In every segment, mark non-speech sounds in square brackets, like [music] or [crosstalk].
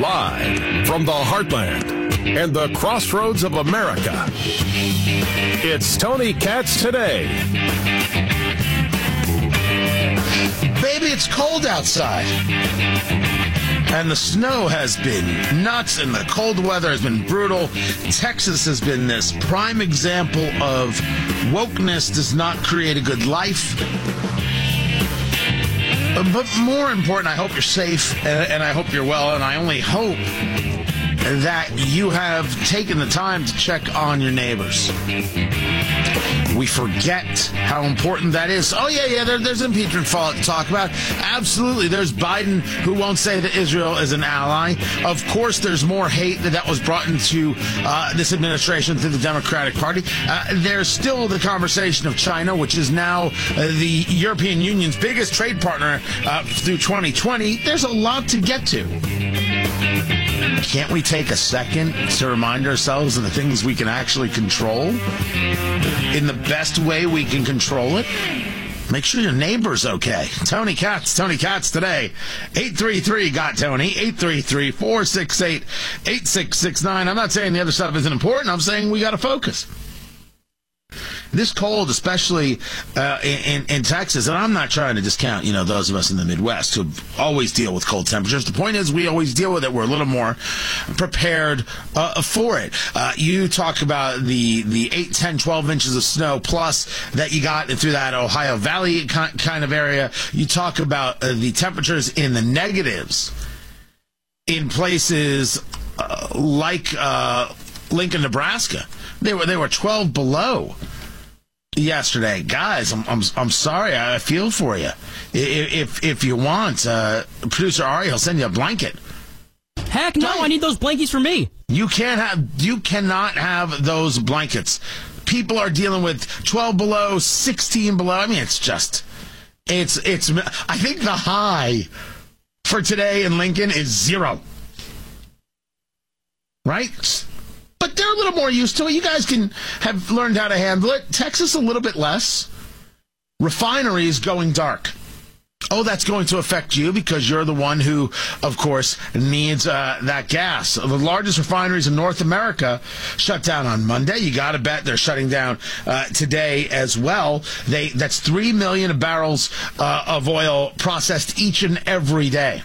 Live from the heartland and the crossroads of America, it's Tony Katz today. Baby, it's cold outside. And the snow has been nuts, and the cold weather has been brutal. Texas has been this prime example of wokeness does not create a good life. But more important, I hope you're safe and, and I hope you're well, and I only hope that you have taken the time to check on your neighbors. We forget how important that is. Oh, yeah, yeah, there, there's impeachment to talk about. Absolutely. There's Biden who won't say that Israel is an ally. Of course, there's more hate that, that was brought into uh, this administration through the Democratic Party. Uh, there's still the conversation of China, which is now uh, the European Union's biggest trade partner uh, through 2020. There's a lot to get to. Can't we take a second to remind ourselves of the things we can actually control in the best way we can control it? Make sure your neighbor's okay. Tony Katz, Tony Katz today. 833 got Tony. 833 468 8669. I'm not saying the other stuff isn't important. I'm saying we got to focus this cold, especially uh, in, in Texas, and I'm not trying to discount, you know, those of us in the Midwest who always deal with cold temperatures. The point is, we always deal with it. We're a little more prepared uh, for it. Uh, you talk about the the 8, 10, 12 inches of snow plus that you got through that Ohio Valley kind of area. You talk about uh, the temperatures in the negatives in places uh, like uh, Lincoln, Nebraska. They were they were 12 below yesterday, guys. I'm I'm, I'm sorry. I feel for you. If if you want, uh, producer Ari, he'll send you a blanket. Heck no! I need those blankets for me. You can't have. You cannot have those blankets. People are dealing with 12 below, 16 below. I mean, it's just. It's it's. I think the high for today in Lincoln is zero. Right? But they're a little more used to it. You guys can have learned how to handle it. Texas a little bit less. Refineries going dark. Oh, that's going to affect you because you're the one who, of course, needs uh, that gas. The largest refineries in North America shut down on Monday. You got to bet they're shutting down uh, today as well. They that's three million barrels uh, of oil processed each and every day.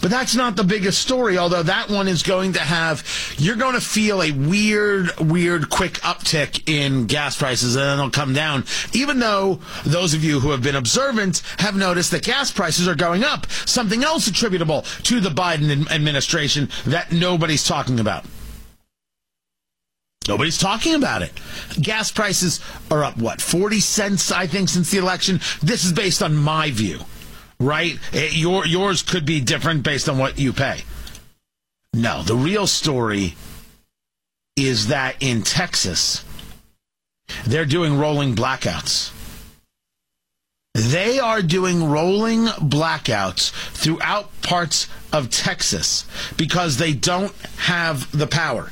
But that's not the biggest story, although that one is going to have, you're going to feel a weird, weird quick uptick in gas prices and then they'll come down. Even though those of you who have been observant have noticed that gas prices are going up, something else attributable to the Biden administration that nobody's talking about. Nobody's talking about it. Gas prices are up, what, 40 cents, I think, since the election? This is based on my view right? Eh, your, yours could be different based on what you pay. No, the real story is that in Texas, they're doing rolling blackouts. They are doing rolling blackouts throughout parts of Texas because they don't have the power.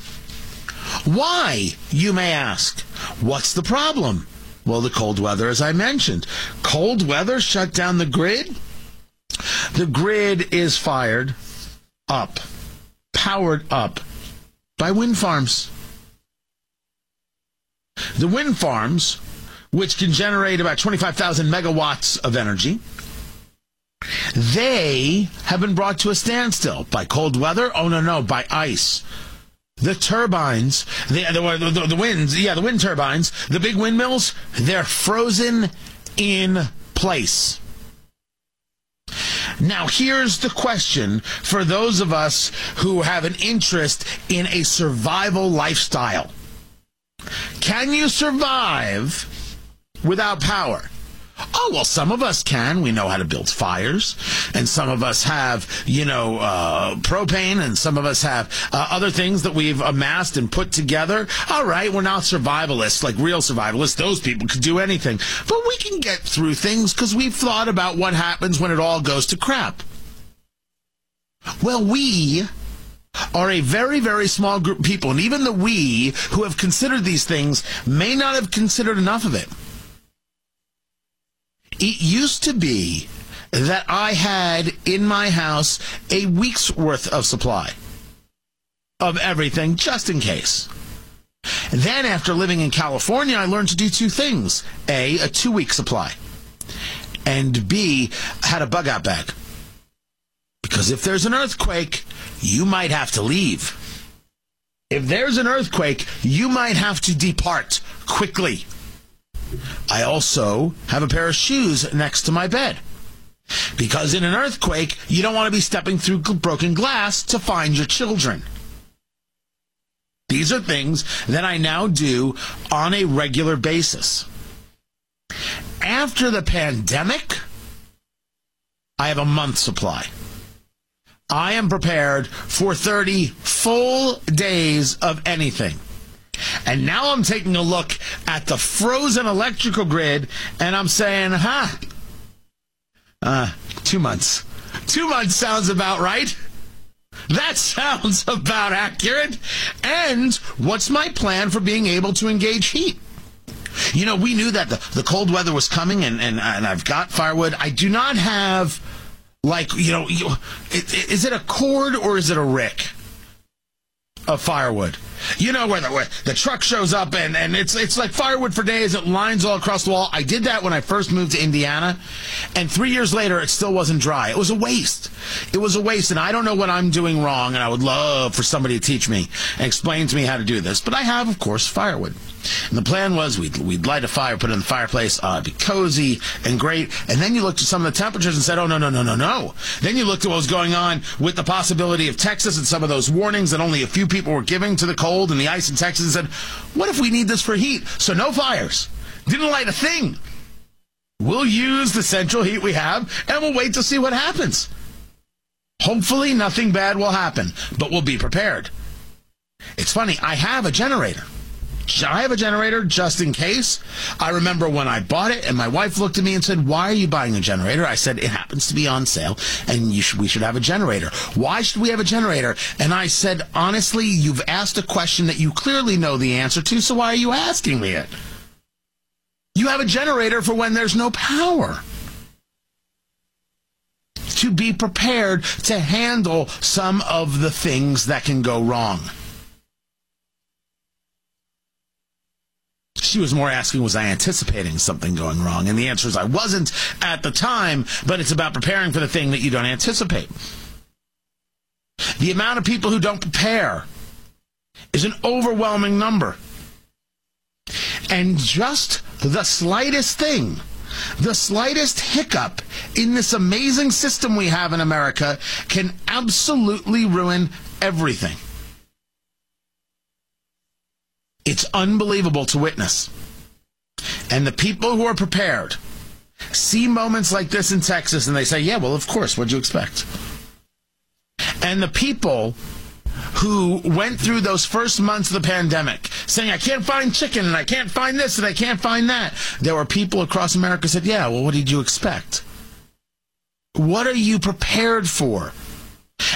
Why, you may ask? What's the problem? Well, the cold weather, as I mentioned. Cold weather shut down the grid? The grid is fired up, powered up by wind farms. The wind farms, which can generate about 25,000 megawatts of energy, they have been brought to a standstill by cold weather. Oh, no, no, by ice. The turbines, the, the, the, the winds, yeah, the wind turbines, the big windmills, they're frozen in place. Now, here's the question for those of us who have an interest in a survival lifestyle Can you survive without power? Oh, well, some of us can. We know how to build fires. And some of us have, you know, uh, propane. And some of us have uh, other things that we've amassed and put together. All right, we're not survivalists, like real survivalists. Those people could do anything. But we can get through things because we've thought about what happens when it all goes to crap. Well, we are a very, very small group of people. And even the we who have considered these things may not have considered enough of it It used to be that I had in my house a week's worth of supply of everything just in case. Then, after living in California, I learned to do two things A, a two week supply, and B, had a bug out bag. Because if there's an earthquake, you might have to leave. If there's an earthquake, you might have to depart quickly. I also have a pair of shoes next to my bed. Because in an earthquake, you don't want to be stepping through broken glass to find your children. These are things that I now do on a regular basis. After the pandemic, I have a month supply. I am prepared for 30 full days of anything. And now I'm taking a look at the frozen electrical grid and I'm saying, huh, uh, two months. Two months sounds about right. That [laughs] sounds about accurate. And what's my plan for being able to engage heat? You know, we knew that the, the cold weather was coming, and, and, and I've got firewood. I do not have, like, you know, you, is it a cord or is it a rick of firewood? You know where the where the truck shows up and, and it's it's like firewood for days. It lines all across the wall. I did that when I first moved to Indiana, and three years later, it still wasn't dry. It was a waste. It was a waste, and I don't know what I'm doing wrong. And I would love for somebody to teach me and explain to me how to do this. But I have, of course, firewood. And the plan was we'd, we'd light a fire, put it in the fireplace, uh, be cozy and great. And then you looked at some of the temperatures and said, oh, no, no, no, no, no. Then you looked at what was going on with the possibility of Texas and some of those warnings that only a few people were giving to the cold and the ice in Texas and said, what if we need this for heat? So no fires. Didn't light a thing. We'll use the central heat we have and we'll wait to see what happens. Hopefully nothing bad will happen, but we'll be prepared. It's funny, I have a generator. I have a generator just in case. I remember when I bought it, and my wife looked at me and said, "Why are you buying a generator?" I said, "It happens to be on sale, and should, we should have a generator." Why should we have a generator? And I said, "Honestly, you've asked a question that you clearly know the answer to, so why are you asking me it?" You have a generator for when there's no power to be prepared to handle some of the things that can go wrong. She was more asking, was I anticipating something going wrong? And the answer is I wasn't at the time, but it's about preparing for the thing that you don't anticipate. The amount of people who don't prepare is an overwhelming number. And just the slightest thing, the slightest hiccup in this amazing system we have in America can absolutely ruin everything. It's unbelievable to witness. And the people who are prepared see moments like this in Texas and they say, yeah, well, of course, what'd you expect? And the people who went through those first months of the pandemic saying, I can't find chicken and I can't find this and I can't find that. There were people across America said, yeah, well, what did you expect? What are you prepared for?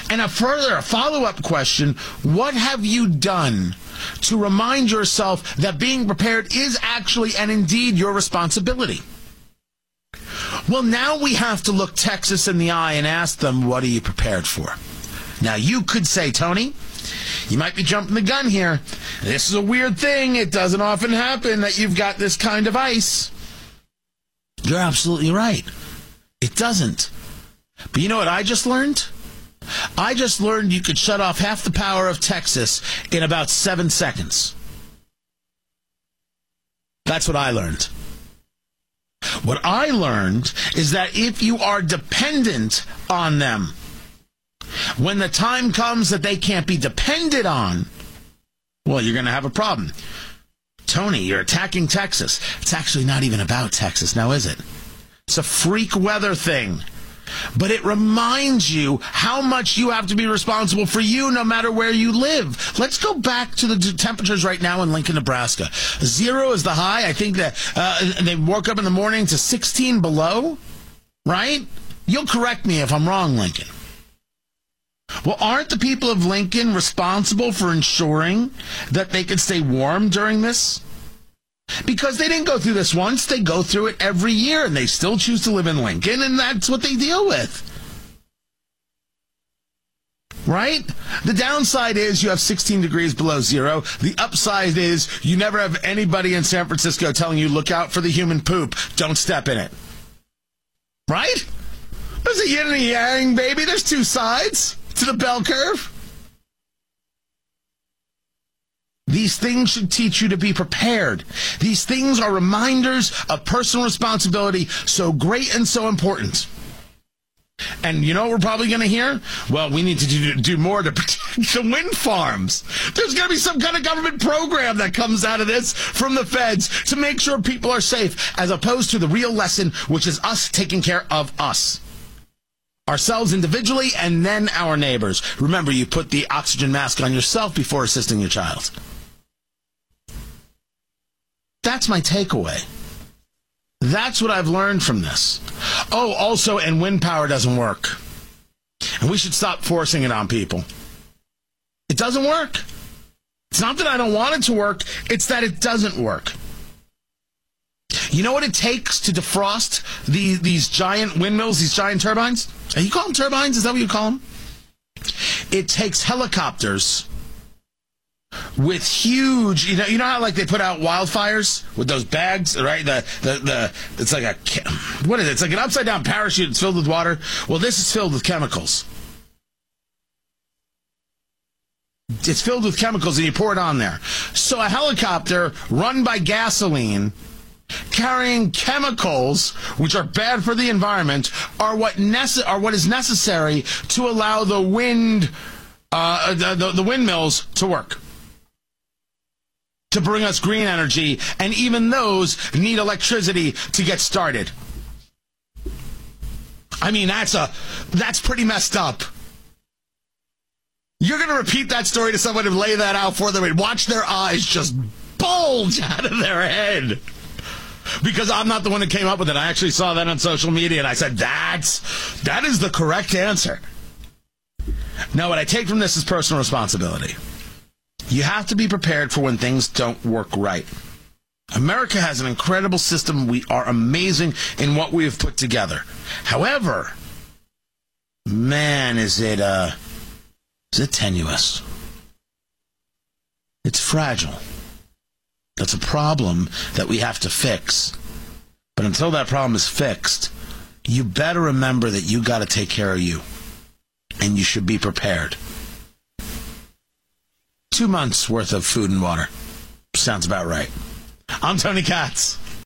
And a further follow up question what have you done to remind yourself that being prepared is actually and indeed your responsibility? Well, now we have to look Texas in the eye and ask them, what are you prepared for? Now, you could say, Tony, you might be jumping the gun here. This is a weird thing. It doesn't often happen that you've got this kind of ice. You're absolutely right. It doesn't. But you know what I just learned? I just learned you could shut off half the power of Texas in about seven seconds. That's what I learned. What I learned is that if you are dependent on them, when the time comes that they can't be depended on, well, you're going to have a problem. Tony, you're attacking Texas. It's actually not even about Texas now, is it? It's a freak weather thing but it reminds you how much you have to be responsible for you no matter where you live. Let's go back to the temperatures right now in Lincoln, Nebraska. Zero is the high. I think that uh, they woke up in the morning to 16 below, right? You'll correct me if I'm wrong, Lincoln. Well, aren't the people of Lincoln responsible for ensuring that they can stay warm during this? Because they didn't go through this once, they go through it every year and they still choose to live in Lincoln, and that's what they deal with. Right? The downside is you have 16 degrees below zero. The upside is you never have anybody in San Francisco telling you, look out for the human poop, don't step in it. Right? There's a yin and a yang, baby. There's two sides to the bell curve. These things should teach you to be prepared. These things are reminders of personal responsibility, so great and so important. And you know what we're probably going to hear? Well, we need to do, do more to [laughs] protect the wind farms. There's going to be some kind of government program that comes out of this from the feds to make sure people are safe, as opposed to the real lesson, which is us taking care of us. Ourselves individually and then our neighbors. Remember, you put the oxygen mask on yourself before assisting your child. That's my takeaway. That's what I've learned from this. Oh, also, and wind power doesn't work. And we should stop forcing it on people. It doesn't work. It's not that I don't want it to work, it's that it doesn't work. You know what it takes to defrost the, these giant windmills, these giant turbines? Are you call them turbines? Is that what you call them? It takes helicopters with huge, you know, you know how like they put out wildfires with those bags, right? The the the it's like a what is it? It's like an upside down parachute. It's filled with water. Well, this is filled with chemicals. It's filled with chemicals, and you pour it on there. So a helicopter run by gasoline carrying chemicals which are bad for the environment are what nece- are what is necessary to allow the wind uh, the, the windmills to work to bring us green energy, and even those need electricity to get started. I mean, that's a that's pretty messed up. You're going to repeat that story to someone and lay that out for them and watch their eyes just bulge [laughs] out of their head. Because I'm not the one who came up with it. I actually saw that on social media and I said, that's, that is the correct answer. Now, what I take from this is personal responsibility. You have to be prepared for when things don't work right. America has an incredible system. We are amazing in what we have put together. However, man, is it uh, is it tenuous? It's fragile. That's a problem that we have to fix. But until that problem is fixed, you better remember that you got to take care of you, and you should be prepared two months worth of food and water. Sounds about right. I'm Tony Katz.